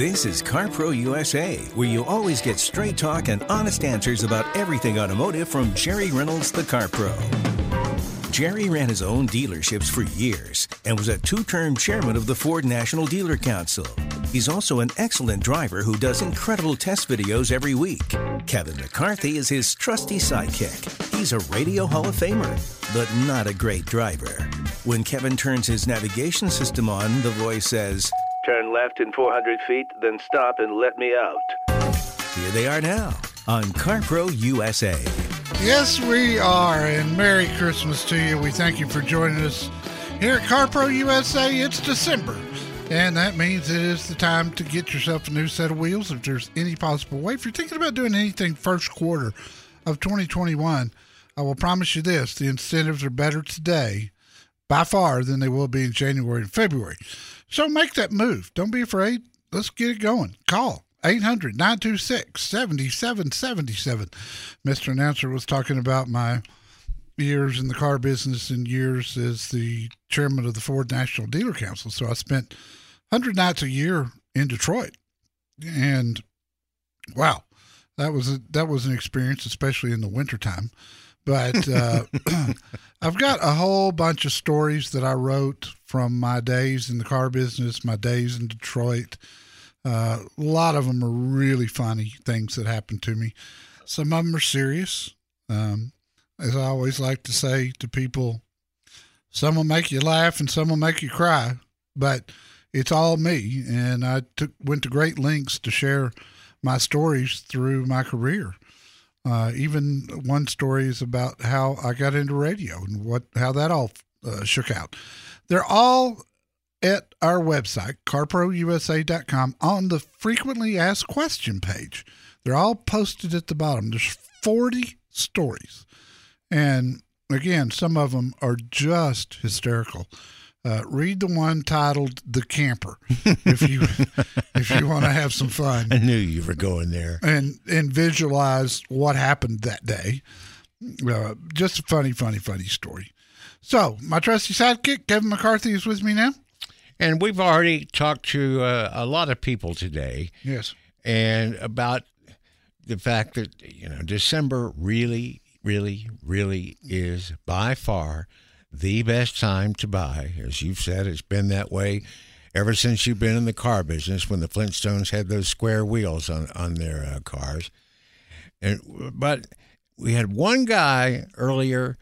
This is CarPro USA, where you always get straight talk and honest answers about everything automotive from Jerry Reynolds, the Car Pro. Jerry ran his own dealerships for years and was a two term chairman of the Ford National Dealer Council. He's also an excellent driver who does incredible test videos every week. Kevin McCarthy is his trusty sidekick. He's a Radio Hall of Famer, but not a great driver. When Kevin turns his navigation system on, the voice says, Turn left in 400 feet, then stop and let me out. Here they are now on CarPro USA. Yes, we are, and Merry Christmas to you. We thank you for joining us here at CarPro USA. It's December, and that means it is the time to get yourself a new set of wheels if there's any possible way. If you're thinking about doing anything first quarter of 2021, I will promise you this the incentives are better today by far than they will be in January and February. So make that move. Don't be afraid. Let's get it going. Call 800 926 7777. Mr. Announcer was talking about my years in the car business and years as the chairman of the Ford National Dealer Council. So I spent 100 nights a year in Detroit. And wow, that was a, that was an experience, especially in the wintertime. But uh, I've got a whole bunch of stories that I wrote from my days in the car business, my days in Detroit. Uh, a lot of them are really funny things that happened to me. Some of them are serious. Um, as I always like to say to people, some will make you laugh and some will make you cry, but it's all me. And I took went to great lengths to share my stories through my career. Uh, even one story is about how I got into radio and what how that all uh, shook out. They're all at our website, carprousa.com, on the frequently asked question page. They're all posted at the bottom. There's 40 stories. And again, some of them are just hysterical. Uh, read the one titled "The Camper" if you if you want to have some fun. I knew you were going there, and and visualize what happened that day. Uh, just a funny, funny, funny story. So, my trusty sidekick Kevin McCarthy is with me now, and we've already talked to uh, a lot of people today. Yes, and about the fact that you know December really, really, really is by far the best time to buy. As you've said, it's been that way ever since you've been in the car business when the Flintstones had those square wheels on, on their uh, cars. And But we had one guy earlier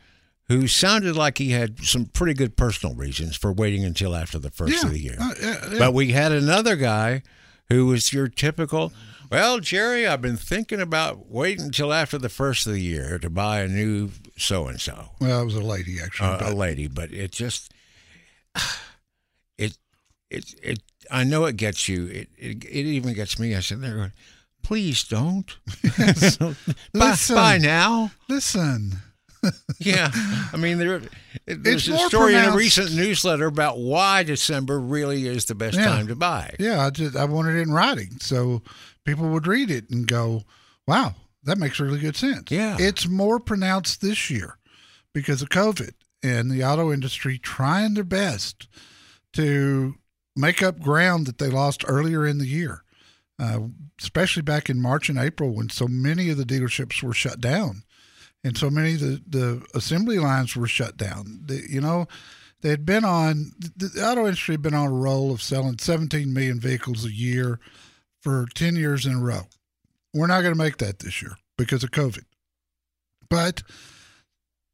who sounded like he had some pretty good personal reasons for waiting until after the first yeah, of the year. Uh. But we had another guy who was your typical – well, Jerry, I've been thinking about waiting until after the first of the year to buy a new so and so. Well, it was a lady actually. Uh, a lady, but it just it it it. I know it gets you. It it, it even gets me. I said, "There, going, please don't." so, listen, by, now, listen. yeah, I mean there. There's it's a story pronounced. in a recent newsletter about why December really is the best yeah. time to buy. Yeah, I just I wanted it in writing so people would read it and go, "Wow, that makes really good sense." Yeah, it's more pronounced this year because of COVID and the auto industry trying their best to make up ground that they lost earlier in the year, uh, especially back in March and April when so many of the dealerships were shut down and so many of the, the assembly lines were shut down. The, you know, they had been on the auto industry had been on a roll of selling 17 million vehicles a year for 10 years in a row. We're not going to make that this year because of COVID. But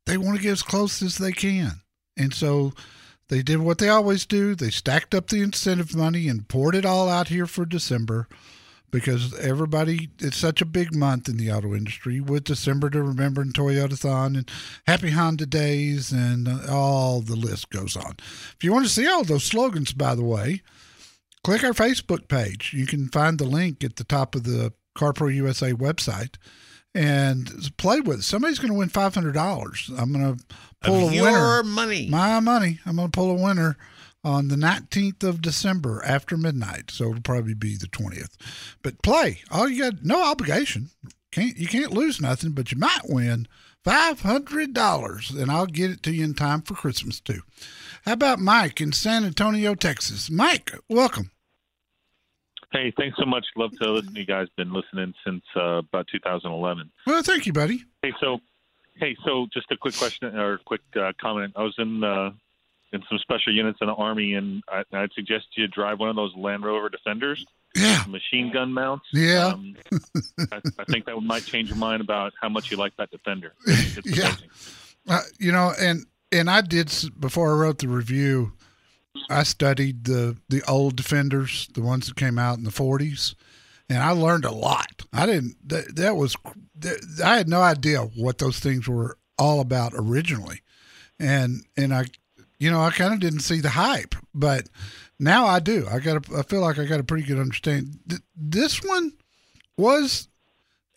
they want to get as close as they can. And so they did what they always do. They stacked up the incentive money and poured it all out here for December because everybody, it's such a big month in the auto industry with December to remember and Toyotathon and Happy Honda Days and all the list goes on. If you want to see all those slogans, by the way, click our Facebook page. You can find the link at the top of the CarPro USA website and play with it. Somebody's going to win five hundred dollars. I'm going to pull of a your winner. Your money. My money. I'm going to pull a winner on the 19th of December after midnight. So it'll probably be the 20th. But play. All you got no obligation. Can't you can't lose nothing, but you might win five hundred dollars, and I'll get it to you in time for Christmas too. How about Mike in San Antonio, Texas? Mike, welcome. Hey, thanks so much. Love to listen to you guys. Been listening since uh, about 2011. Well, thank you, buddy. Hey, so, hey, so just a quick question or quick uh, comment. I was in uh, in some special units in the army, and I, I'd suggest you drive one of those Land Rover Defenders, Yeah. machine gun mounts. Yeah. Um, I, I think that might change your mind about how much you like that Defender. It's Yeah. Uh, you know, and and I did before I wrote the review. I studied the the old defenders, the ones that came out in the '40s, and I learned a lot. I didn't. That, that was. That, I had no idea what those things were all about originally, and and I, you know, I kind of didn't see the hype, but now I do. I got. A, I feel like I got a pretty good understanding. Th- This one was,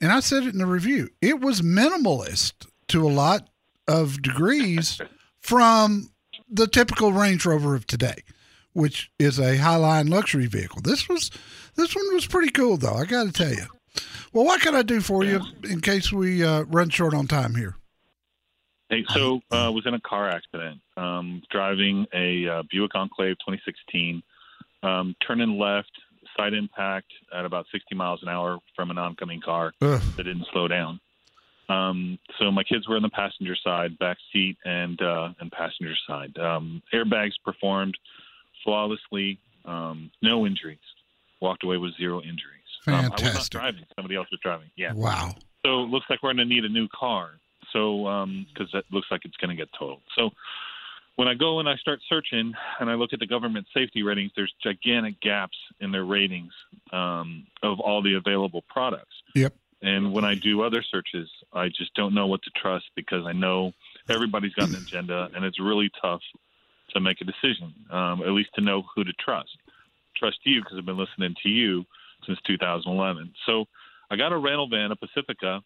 and I said it in the review. It was minimalist to a lot of degrees from the typical Range Rover of today, which is a highline luxury vehicle. This was this one was pretty cool though. I got to tell you. Well, what can I do for you in case we uh, run short on time here? Hey, so uh, was in a car accident, um, driving a uh, Buick Enclave 2016, um, turning left, side impact at about 60 miles an hour from an oncoming car Ugh. that didn't slow down. Um, so my kids were in the passenger side, back seat, and uh, and passenger side. Um, airbags performed flawlessly, um, no injuries. Walked away with zero injuries. Um, I was not Fantastic. driving; somebody else was driving. Yeah. Wow. So it looks like we're going to need a new car. So because that looks like it's going to get totaled. So when I go and I start searching and I look at the government safety ratings, there's gigantic gaps in their ratings um, of all the available products. Yep. And when I do other searches, I just don't know what to trust because I know everybody's got an agenda, and it's really tough to make a decision. Um, at least to know who to trust. Trust you because I've been listening to you since 2011. So I got a rental van, a Pacifica,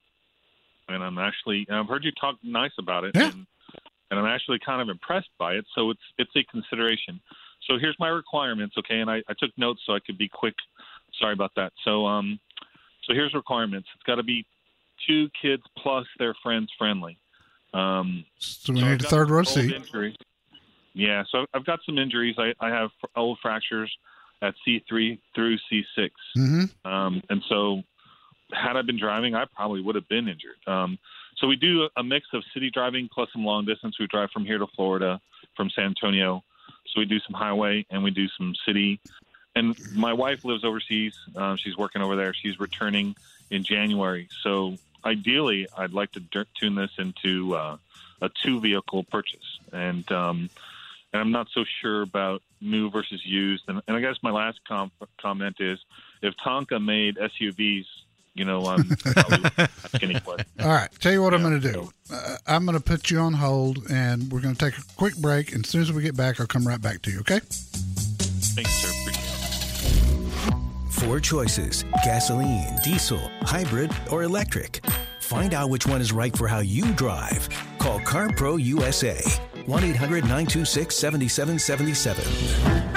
and I'm actually and I've heard you talk nice about it, Yeah. and, and I'm actually kind of impressed by it. So it's it's a consideration. So here's my requirements, okay? And I, I took notes so I could be quick. Sorry about that. So um, so here's requirements. It's got to be two kids plus their friends friendly. Um, So we so need a third row seat. Injuries. Yeah, so I've got some injuries. I, I have old fractures at C3 through C6. hmm Um, and so, had I been driving, I probably would have been injured. Um, so we do a mix of city driving plus some long distance. We drive from here to Florida, from San Antonio. So we do some highway and we do some city. And my wife lives overseas. Uh, she's working over there. She's returning in January. So ideally, I'd like to d- tune this into uh, a two vehicle purchase. And um, and I'm not so sure about new versus used. And, and I guess my last com- comment is if Tonka made SUVs, you know, I'm probably asking any question. All right. Tell you what I'm going to do. Uh, I'm going to put you on hold, and we're going to take a quick break. And as soon as we get back, I'll come right back to you. Okay? Thanks, sir. Four choices gasoline, diesel, hybrid, or electric. Find out which one is right for how you drive. Call CarPro USA 1 800 926 7777.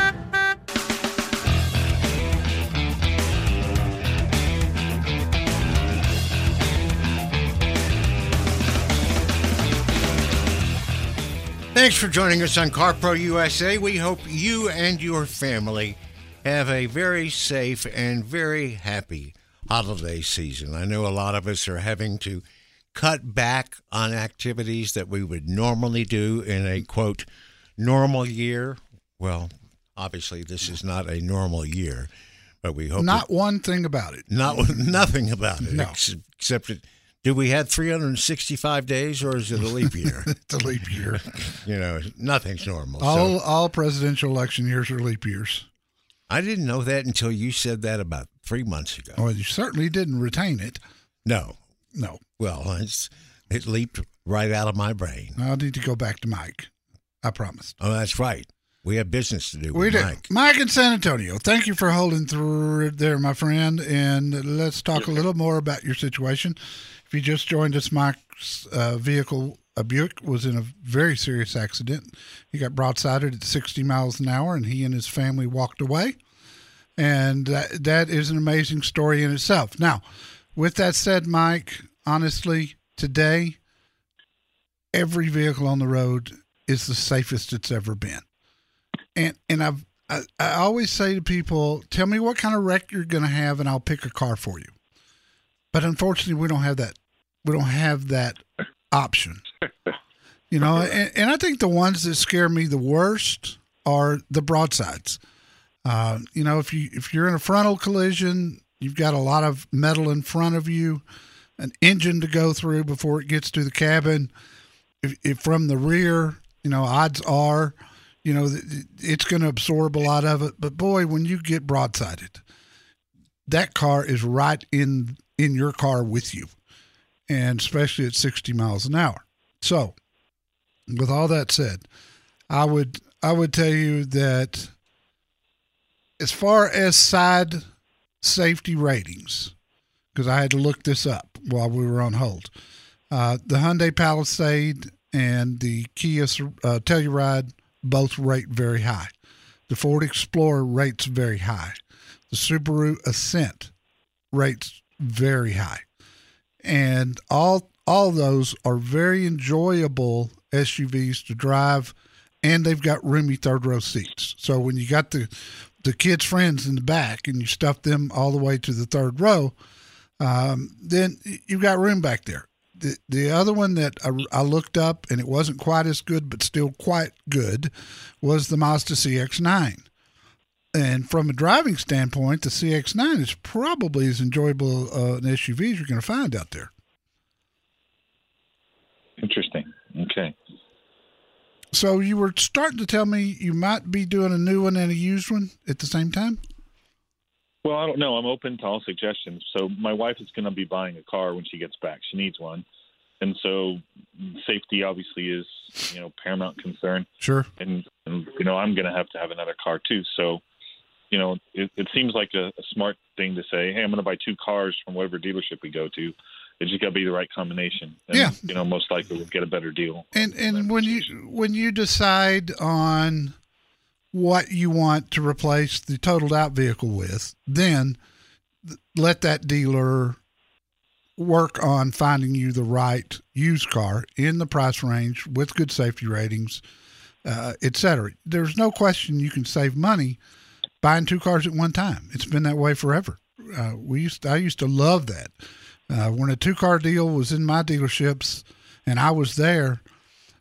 Thanks for joining us on CarPro USA. We hope you and your family have a very safe and very happy holiday season. I know a lot of us are having to cut back on activities that we would normally do in a quote normal year. Well, obviously this is not a normal year, but we hope Not one thing about it. not nothing about it No. ex- except that do we have 365 days or is it a leap year? It's a leap year. you know, nothing's normal. so- all all presidential election years are leap years. I didn't know that until you said that about three months ago. Well, you certainly didn't retain it. No, No. well, it's, it leaped right out of my brain. I'll need to go back to Mike. I promised. Oh, that's right. We have business to do We with do. Mike. Mike in San Antonio, thank you for holding through there, my friend. And let's talk a little more about your situation. If you just joined us, Mike's uh, vehicle, a Buick, was in a very serious accident. He got broadsided at 60 miles an hour, and he and his family walked away. And that, that is an amazing story in itself. Now, with that said, Mike, honestly, today, every vehicle on the road is the safest it's ever been and and I've I, I always say to people, tell me what kind of wreck you're going to have, and I'll pick a car for you. But unfortunately, we don't have that. We don't have that option. You know, and, and I think the ones that scare me the worst are the broadsides. Uh, you know, if you if you're in a frontal collision, you've got a lot of metal in front of you, an engine to go through before it gets to the cabin. If, if from the rear, you know, odds are, you know, it's going to absorb a lot of it. But boy, when you get broadsided, that car is right in in your car with you, and especially at 60 miles an hour. So, with all that said, I would I would tell you that as far as side safety ratings, because I had to look this up while we were on hold, uh, the Hyundai Palisade and the Kia uh, Telluride both rate very high. The Ford Explorer rates very high. The Subaru Ascent rates very high. And all all those are very enjoyable SUVs to drive and they've got roomy third row seats. So when you got the the kids' friends in the back and you stuff them all the way to the third row, um, then you've got room back there. The, the other one that I, I, looked up and it wasn't quite as good, but still quite good, was the Mazda CX9. And from a driving standpoint, the CX9 is probably as enjoyable uh, an SUV as you're going to find out there. Interesting. Okay. So you were starting to tell me you might be doing a new one and a used one at the same time? Well, I don't know. I'm open to all suggestions. So my wife is going to be buying a car when she gets back. She needs one, and so safety obviously is you know paramount concern. Sure. And, and you know I'm going to have to have another car too. So you know it, it seems like a, a smart thing to say. Hey, I'm going to buy two cars from whatever dealership we go to. It's just got to be the right combination. And, yeah. You know, most likely we'll get a better deal. And and when you when you decide on what you want to replace the totaled out vehicle with, then let that dealer work on finding you the right used car in the price range with good safety ratings, uh, etc. There's no question you can save money buying two cars at one time. It's been that way forever. Uh, we used I used to love that. Uh, when a two car deal was in my dealerships and I was there,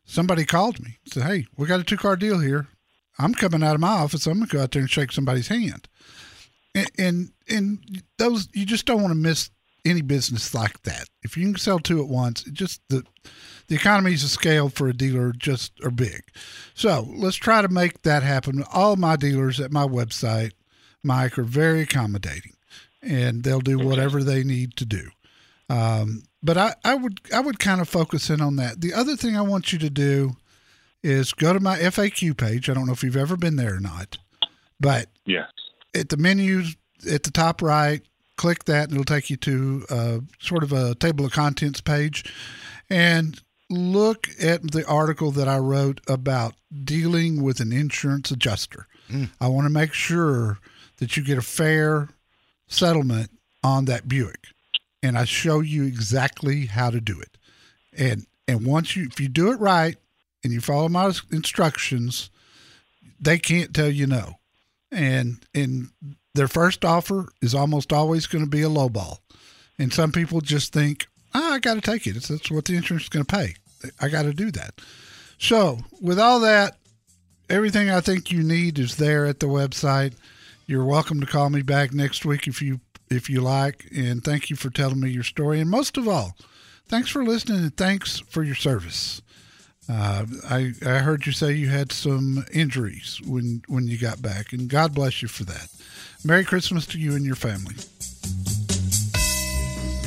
somebody called me said, "Hey, we got a two car deal here. I'm coming out of my office. I'm gonna go out there and shake somebody's hand. And and, and those you just don't want to miss any business like that. If you can sell two at once, just the the economies of scale for a dealer just are big. So let's try to make that happen. All my dealers at my website, Mike, are very accommodating, and they'll do whatever they need to do. Um, but I, I would I would kind of focus in on that. The other thing I want you to do is go to my FAQ page. I don't know if you've ever been there or not, but yeah, at the menu at the top right, click that, and it'll take you to uh, sort of a table of contents page, and look at the article that I wrote about dealing with an insurance adjuster. Mm. I want to make sure that you get a fair settlement on that Buick, and I show you exactly how to do it. And and once you if you do it right, and you follow my instructions, they can't tell you no. And and their first offer is almost always going to be a low ball. And some people just think, oh, I got to take it. That's what the insurance is going to pay. I got to do that. So, with all that, everything I think you need is there at the website. You're welcome to call me back next week if you if you like. And thank you for telling me your story. And most of all, thanks for listening and thanks for your service. Uh, I I heard you say you had some injuries when when you got back, and God bless you for that. Merry Christmas to you and your family.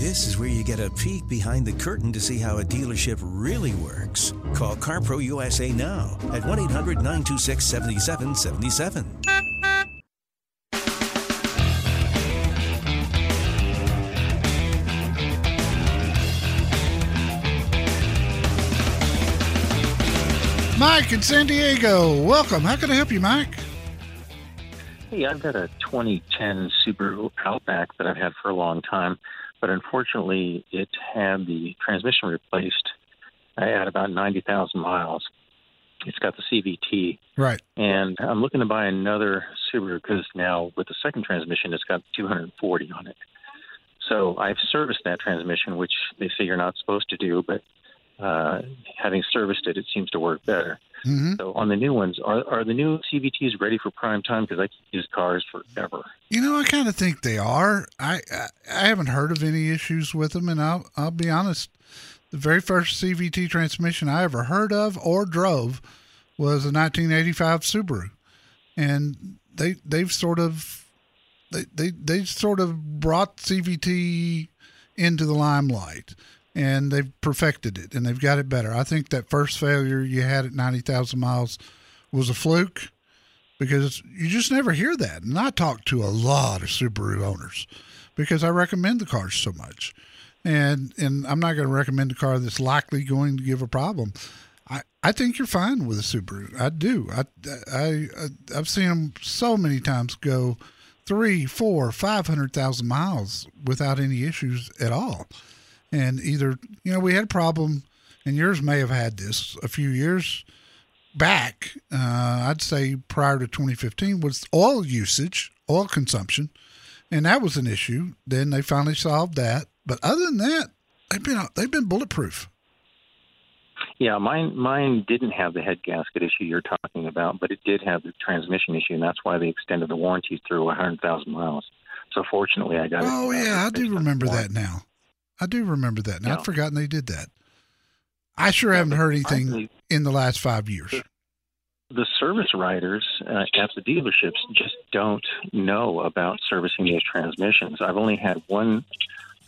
This is where you get a peek behind the curtain to see how a dealership really works. Call CarPro USA now at 1 800 926 7777. Mike in San Diego. Welcome. How can I help you, Mike? Hey, I've got a 2010 Subaru Outback that I've had for a long time, but unfortunately, it had the transmission replaced at about 90,000 miles. it's got the CVT, Right. and I'm looking to buy another Subaru because now with the second transmission, it's got 240 on it. So I've serviced that transmission, which they say you're not supposed to do, but uh, having serviced it, it seems to work better. Hmm So on the new ones, are are the new CVTs ready for prime time? Because I can use cars forever. You know, I kind of think they are. I, I I haven't heard of any issues with them, and I'll I'll be honest. The very first CVT transmission I ever heard of or drove was a 1985 Subaru, and they they've sort of they they they sort of brought CVT into the limelight, and they've perfected it, and they've got it better. I think that first failure you had at 90,000 miles was a fluke because you just never hear that. And I talk to a lot of Subaru owners because I recommend the cars so much. And and I'm not going to recommend a car that's likely going to give a problem. I, I think you're fine with a Subaru. I do. I, I, I I've seen them so many times go three, four, five hundred thousand miles without any issues at all. And either you know we had a problem, and yours may have had this a few years back, uh, I'd say prior to 2015, was oil usage, oil consumption, and that was an issue. Then they finally solved that. But other than that, they've been they've been bulletproof. Yeah, mine mine didn't have the head gasket issue you're talking about, but it did have the transmission issue, and that's why they extended the warranty through 100,000 miles. So fortunately, I got it. Oh uh, yeah, I do remember that now. I do remember that. Now. I'd forgotten they did that. I sure haven't heard anything in the last five years. the service writers uh, at the dealerships just don't know about servicing these transmissions. I've only had one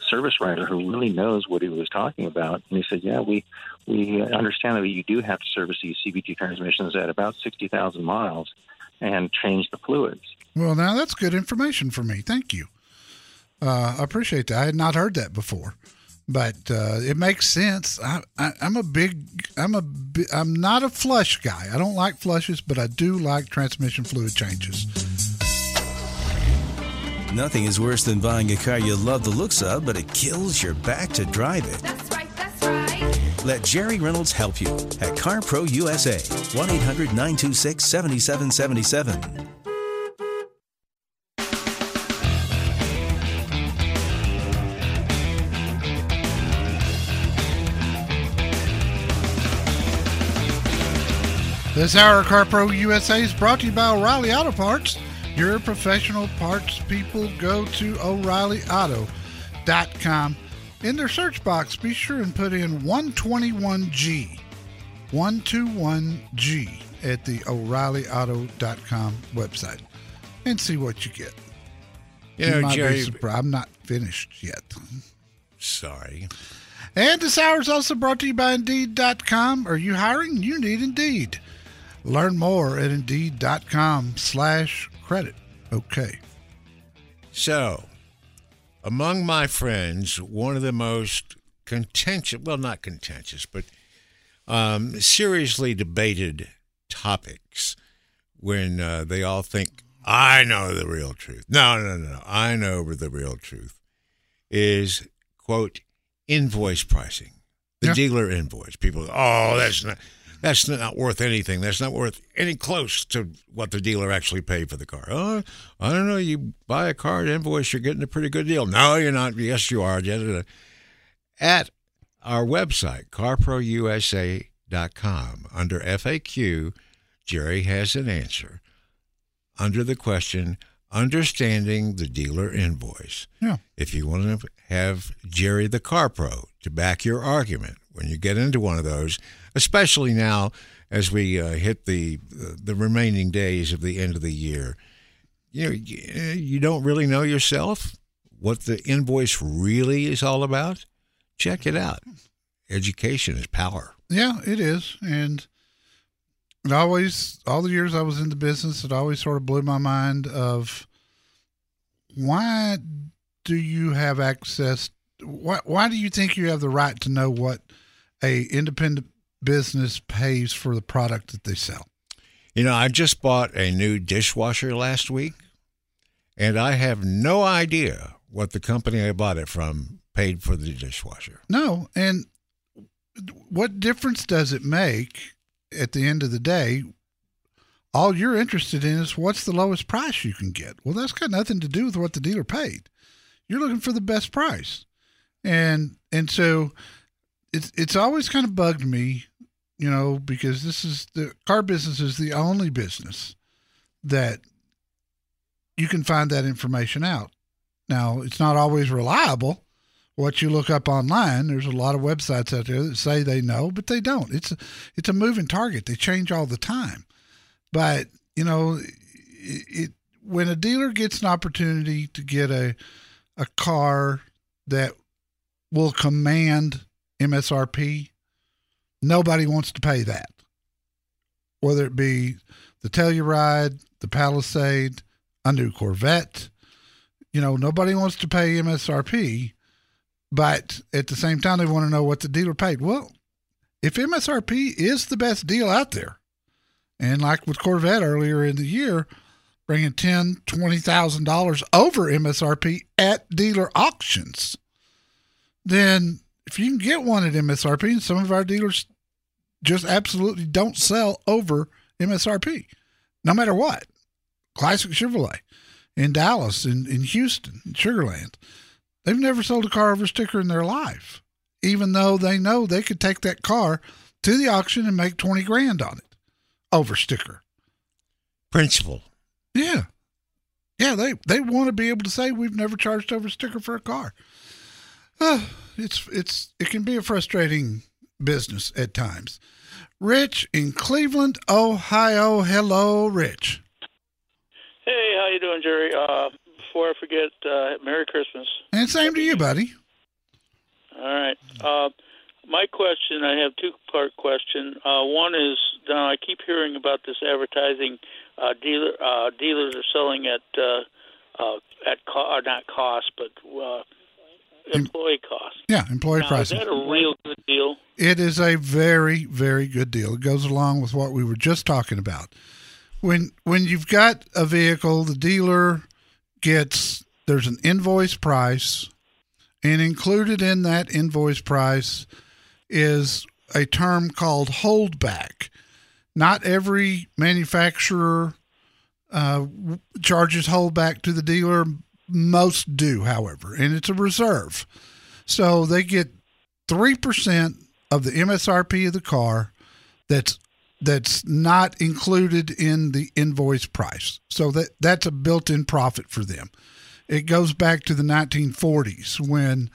service writer who really knows what he was talking about, and he said, "Yeah, we we understand that you do have to service these CVT transmissions at about sixty thousand miles and change the fluids." Well, now that's good information for me. Thank you. Uh, I appreciate that. I had not heard that before, but uh, it makes sense. I, I, I'm a big, I'm a, bi- I'm not a flush guy. I don't like flushes, but I do like transmission fluid changes. Nothing is worse than buying a car you love the looks of, but it kills your back to drive it. That's right, that's right. Let Jerry Reynolds help you at CarPro USA. 1 800 926 7777. This hour of CarPro USA is brought to you by O'Reilly Auto Parts. Your professional parts people go to O'ReillyAuto.com. In their search box, be sure and put in 121G. 121G at the O'ReillyAuto.com website and see what you get. You know, be Jerry. I'm not finished yet. Sorry. And this hour is also brought to you by Indeed.com. Are you hiring? You need Indeed. Learn more at Indeed.com slash credit. Okay. So, among my friends, one of the most contentious, well, not contentious, but um, seriously debated topics when uh, they all think, I know the real truth. No, no, no, no. I know the real truth is, quote, invoice pricing, the Yeah. dealer invoice. People, oh, that's not. That's not worth anything. That's not worth any close to what the dealer actually paid for the car. Oh, I don't know. You buy a car at invoice, you're getting a pretty good deal. No, you're not. Yes, you are. At our website, carprousa.com, under FAQ, Jerry has an answer under the question Understanding the Dealer Invoice. Yeah. If you want to have Jerry the Car Pro to back your argument when you get into one of those, especially now as we uh, hit the the remaining days of the end of the year, you know, you, you don't really know yourself what the invoice really is all about. Check it out. Education is power. Yeah, it is. And it always, all the years I was in the business, it always sort of blew my mind of why do you have access? Why, why do you think you have the right to know what a independent business pays for the product that they sell? You know, I just bought a new dishwasher last week, and I have no idea what the company I bought it from paid for the dishwasher. No. And what difference does it make at the end of the day, all you're interested in is what's the lowest price you can get. Well, that's got nothing to do with what the dealer paid. You're looking for the best price, and and so it's it's always kind of bugged me, you know, because this is the car business is the only business that you can find that information out. Now, it's not always reliable. What you look up online, there's a lot of websites out there that say they know, but they don't. It's a, it's a moving target. They change all the time. But you know, it, it when a dealer gets an opportunity to get a a car that will command MSRP, nobody wants to pay that. Whether it be the Telluride, the Palisade, a new Corvette, you know, nobody wants to pay MSRP, but at the same time, they want to know what the dealer paid. Well, if MSRP is the best deal out there, and like with Corvette earlier in the year, bringing ten, twenty thousand dollars over MSRP at dealer auctions, then if you can get one at MSRP, and some of our dealers just absolutely don't sell over MSRP, no matter what. Classic Chevrolet in Dallas, in, in Houston, in Sugarland, they've never sold a car over sticker in their life, even though they know they could take that car to the auction and make 20 grand on it over sticker. Principle. Yeah. Yeah, they, they want to be able to say we've never charged over sticker for a car. Uh, it's it's it can be a frustrating business at times. Rich in Cleveland, Ohio. Hello, Rich. Hey, how you doing, Jerry? Uh, before I forget, uh, Merry Christmas. And same to you, buddy. All right. Uh, my question, I have two part question. Uh, one is, now I keep hearing about this advertising. Uh, dealer uh, dealers are selling at uh, uh, at co- not cost, but uh, employee cost. Yeah, employee Now, pricing. Is that a real good deal? It is a very, very good deal. It goes along with what we were just talking about. When when you've got a vehicle, the dealer gets there's an invoice price, and included in that invoice price is a term called holdback. Not every manufacturer uh, charges holdback to the dealer. Most do, however, and it's a reserve. So they get three percent of the MSRP of the car that's that's not included in the invoice price. So that that's a built-in profit for them. It goes back to the 1940s when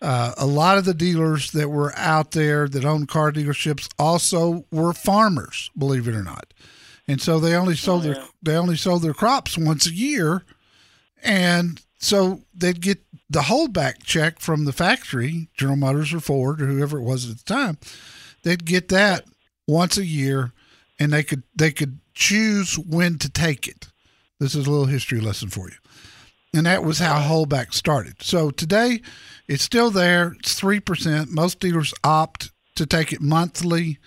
uh, a lot of the dealers that were out there that owned car dealerships also were farmers, believe it or not, and so they only sold their they only sold their crops once a year, and so they'd get the holdback check from the factory, General Motors or Ford or whoever it was at the time. They'd get that once a year, and they could they could choose when to take it. This is a little history lesson for you. And that was how holdback started. So today, it's still there. It's three percent. Most dealers opt to take it monthly,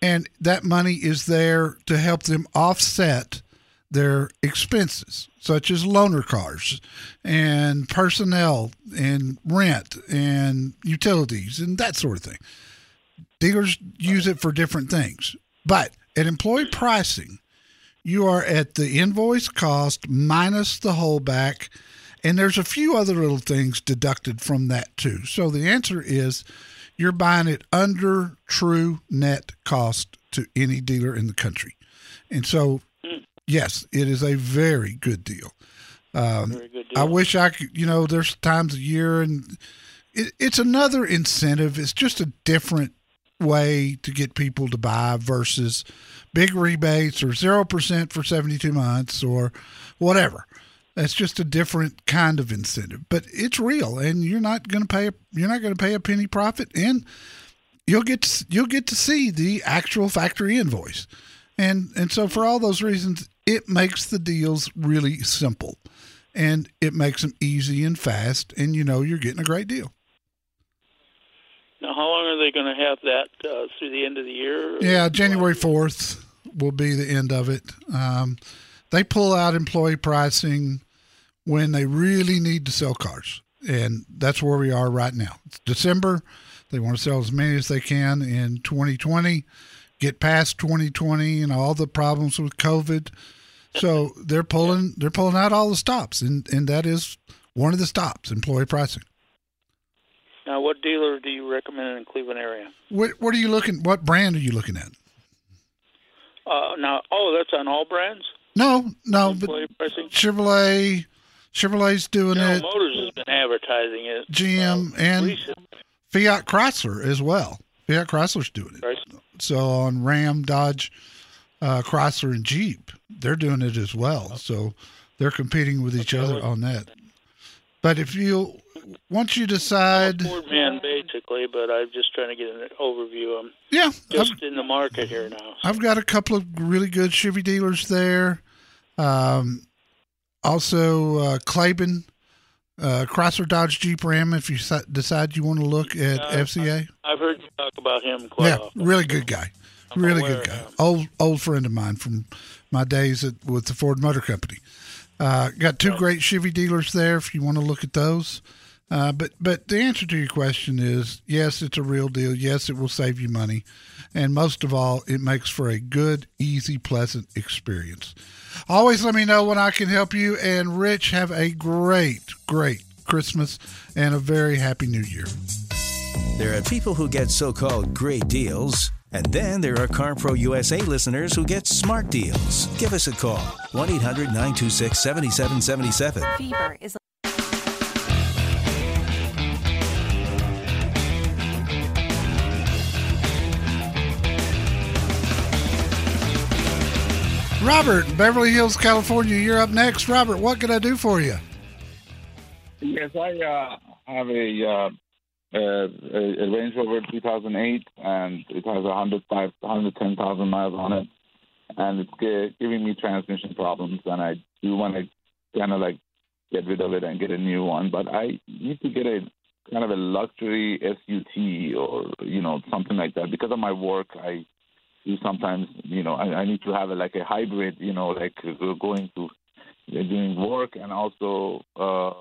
and that money is there to help them offset their expenses, such as loaner cars and personnel and rent and utilities and that sort of thing. Dealers use it for different things. But at employee pricing, you are at the invoice cost minus the holdback, and there's a few other little things deducted from that too. So the answer is you're buying it under true net cost to any dealer in the country. And so, yes, it is a very good deal. Um, Very good deal. I wish I could, you know, there's times a year and it, it's another incentive. It's just a different way to get people to buy versus big rebates or 0% for 72 months or whatever. That's just a different kind of incentive, but it's real and you're not going to pay, a, you're not going to pay a penny profit and you'll get, to, you'll get to see the actual factory invoice. And, and so for all those reasons, it makes the deals really simple and it makes them easy and fast and you know you're getting a great deal. Now, how long are they going to have that uh, through the end of the year? yeah january 4th will be the end of it. Um, they pull out employee pricing when they really need to sell cars and that's where we are right now. It's december. They want to sell as many as they can in 2020 get past 2020 and all the problems with COVID. So they're pulling they're pulling out all the stops, and and that is one of the stops, employee pricing. Now, what dealer do you recommend in Cleveland area? What what are you looking? What brand are you looking at? Uh, now, oh, that's on all brands. No, no, but Employee pricing. Chevrolet Chevrolet's doing General it. Motors has been advertising it. GM uh, and recently, Fiat Chrysler as well. Fiat Chrysler's doing it. right? So on Ram, Dodge, uh, Chrysler, and Jeep, they're doing it as well. So they're competing with each other on that. But if you once you decide, Ford man, basically, but I'm just trying to get an overview. I'm yeah, I've, just in the market here now. I've got a couple of really good Chevy dealers there. Um, also, uh, Claiborne, uh, Chrysler, Dodge, Jeep, Ram. If you decide you want to look at Uh, FCA, I've heard talk about him quite yeah, often. really good guy, I'm really good guy. Old old friend of mine from my days at, with the Ford Motor Company. Uh, got two great Chevy dealers there. If you want to look at those. Uh, but but the answer to your question is yes, it's a real deal. Yes, it will save you money, and most of all, it makes for a good, easy, pleasant experience. Always let me know when I can help you. And Rich, have a great, great Christmas and a very happy New Year. There are people who get so called great deals, and then there are CarPro USA listeners who get smart deals. Give us a call 1 800 926 7777. Fever is Robert, Beverly Hills, California, you're up next. Robert, what can I do for you? Yes, I uh, have a, uh, uh, a a Range Rover 2008, and it has 105 110,000 miles on it, and it's gi- giving me transmission problems, and I do want to kind of like get rid of it and get a new one, but I need to get a kind of a luxury SUT or you know something like that because of my work. I do sometimes you know I, I need to have a, like a hybrid, you know, like uh, going to uh, doing work and also uh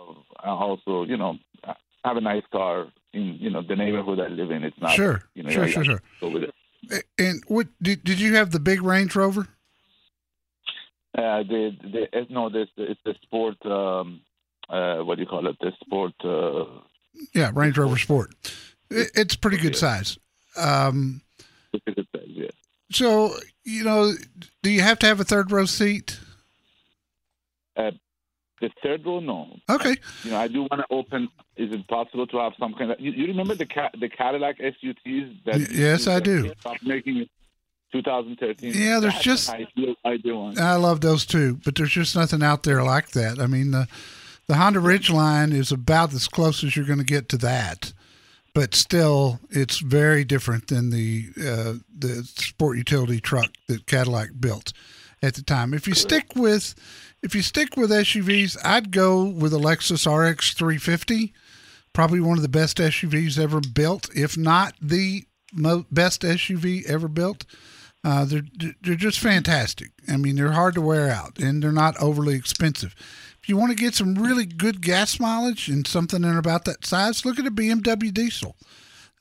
also you know have a nice car in you know the neighborhood I live in. It's not Sure, you know sure, sure, sure. And what did, did you have the big Range Rover? Uh, the the uh, no, this it's the sport. Um, uh, what do you call it? The sport. Uh, Yeah, Range Rover Sport. It, it's pretty good size. Um, look at it says, yeah. so you know, do you have to have a third row seat? The third row, no. Okay. You know, I do want to open. Is it possible to have some kind of? You, you remember the Ca- the Cadillac SUTs? That Y- yes, I do. Making it 2013. Yeah, there's That's just- ideal, ideal. I love those too, but there's just nothing out there like that. I mean, the the Honda Ridgeline is about as close as you're going to get to that, but still, it's very different than the uh, the sport utility truck that Cadillac built at the time. If you stick with if you stick with SUVs, I'd go with a Lexus RX 350, probably one of the best SUVs ever built, if not the mo- best SUV ever built. Uh, they're they're just fantastic. I mean, they're hard to wear out, and they're not overly expensive. If you want to get some really good gas mileage and something in about that size, look at a BMW diesel.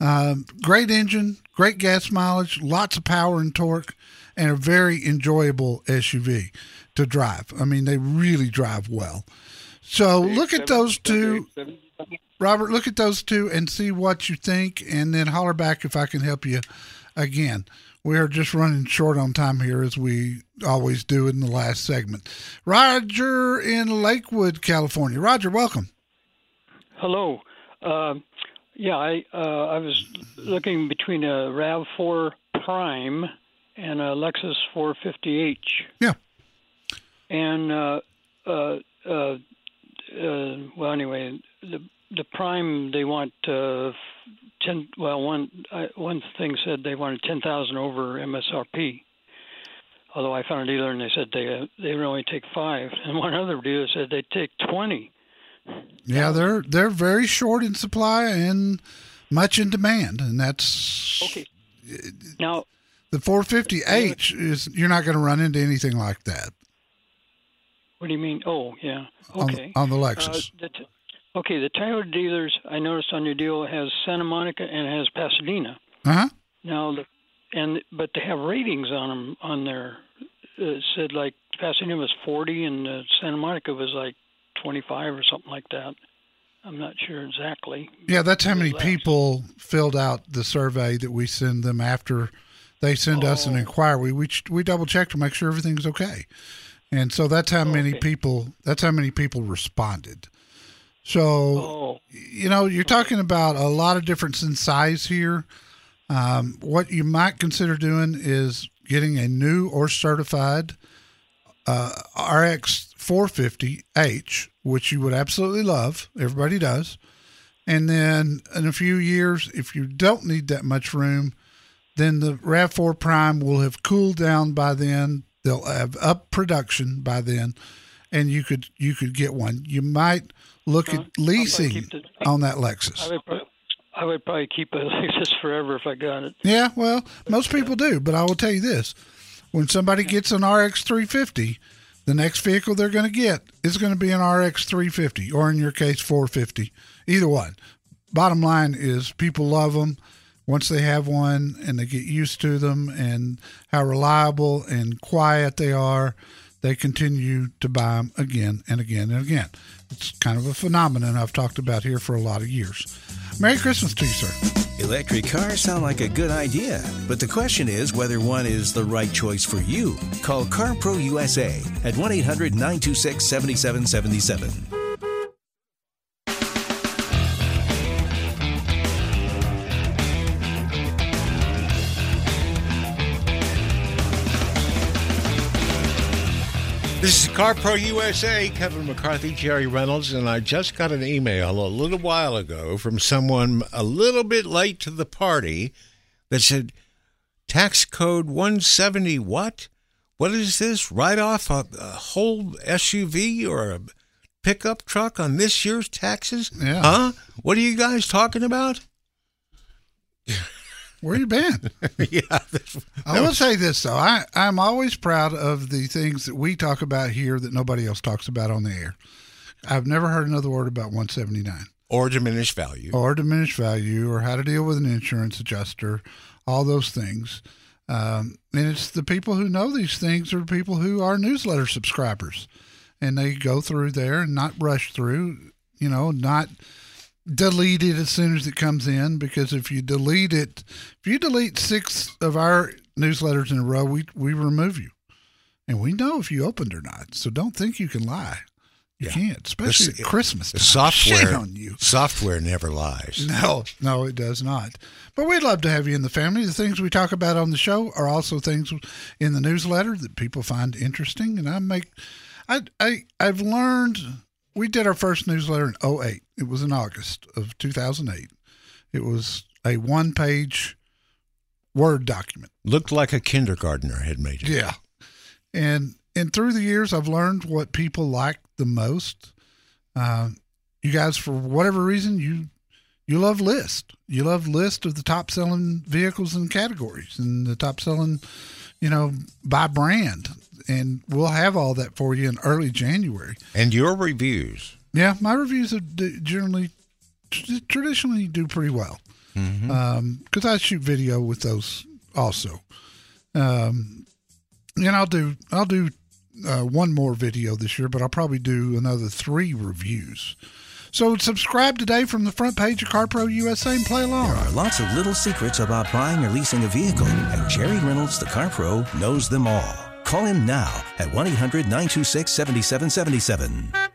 Um, great engine, great gas mileage, lots of power and torque, and a very enjoyable SUV to drive. I mean, they really drive well. So look at those two. Robert, look at those two and see what you think, and then holler back if I can help you again. We are just running short on time here, as we always do in the last segment. Roger in Lakewood, California. Roger, welcome. Hello. Um yeah, I uh, I was looking between a Rav4 Prime and a Lexus 450h. Yeah. And uh, uh, uh, uh, well, anyway, the the Prime they want uh, ten. Well, one uh, one thing said they wanted ten thousand over MSRP. Although I found a dealer and they said they uh, they would only take five, and one other dealer said they'd take twenty. Yeah, they're they're very short in supply and much in demand, and that's Okay. Now, the 450H is you're not going to run into anything like that what do you mean? Oh, yeah. on, Okay. on the Uh, Lexus. the t- okay, the Toyota dealers I noticed on your deal has Santa Monica and has Pasadena. Uh huh. Now, the and but they have ratings on them on their. It said like Pasadena was 40 and uh, Santa Monica was like 25 or something like that. I'm not sure exactly. Yeah, that's how many people filled out the survey that we send them after they send us an Oh. inquiry. We we double check to make sure everything's okay, and so that's how many Okay. people. That's how many people responded. So Oh, you know, you're talking about a lot of difference in size here. Um, what you might consider doing is getting a new or certified uh, RX 450H, which you would absolutely love. Everybody does. And then in a few years, if you don't need that much room, then the RAV4 Prime will have cooled down by then. They'll have up production by then, and you could you could get one. You might look Well, at leasing the- on that Lexus. I would, pro- I would probably keep a Lexus forever if I got it. Yeah, well, most people do, but I will tell you this: when somebody gets an RX 350, the next vehicle they're going to get is going to be an RX 350, or in your case, 450. Either one. Bottom line is, people love them once they have one, and they get used to them, and how reliable and quiet they are. They continue to buy them again and again and again. It's kind of a phenomenon I've talked about here for a lot of years. Merry Christmas to you, sir. Electric cars sound like a good idea, but the question is whether one is the right choice for you. Call CarPro USA at 1 800 926 7777. CarPro USA, Kevin McCarthy, Jerry Reynolds, and I just got an email a little while ago from someone a little bit late to the party that said, tax code 170 what? What is this? Write off a, a whole SUV or a pickup truck on this year's taxes? Yeah. Huh? What are you guys talking about? Where you been? yeah. I will say this though, I I'm always proud of the things that we talk about here that nobody else talks about on the air. I've never heard another word about 179 Or diminished value. or diminished value or how to deal with an insurance adjuster, all those things. Um, and it's the people who know these things are people who are newsletter subscribers, and they go through there and not rush through. You know, not delete it as soon as it comes in because if you delete it, if you delete six of our newsletters in a row, we we remove you, and we know if you opened or not. So don't think you can lie. You Yeah. can't, especially This- at Christmas. Time. Software, on you. software never lies. No, no, it does not. But we'd love to have you in the family. The things we talk about on the show are also things in the newsletter that people find interesting. And I make, I, I, I've learned. We did our first newsletter in 08. It was in August of 2008. It was a one-page Word document. Looked like a kindergartner had made it. Yeah. And and through the years, I've learned what people like the most. Uh, you guys, for whatever reason, you you love list. You love list of the top selling vehicles and categories, and the top selling, you know, by brand. And we'll have all that for you in early January. And your reviews. Yeah, my reviews are generally traditionally do pretty well because I shoot video with those also. Um, and I'll do I'll do uh, one more video this year, but I'll probably do another three reviews. So subscribe today from the front page of CarPro USA and play along. There are lots of little secrets about buying or leasing a vehicle, and Jerry Reynolds, the Car Pro, knows them all. Call him now at 1 800 926 7777.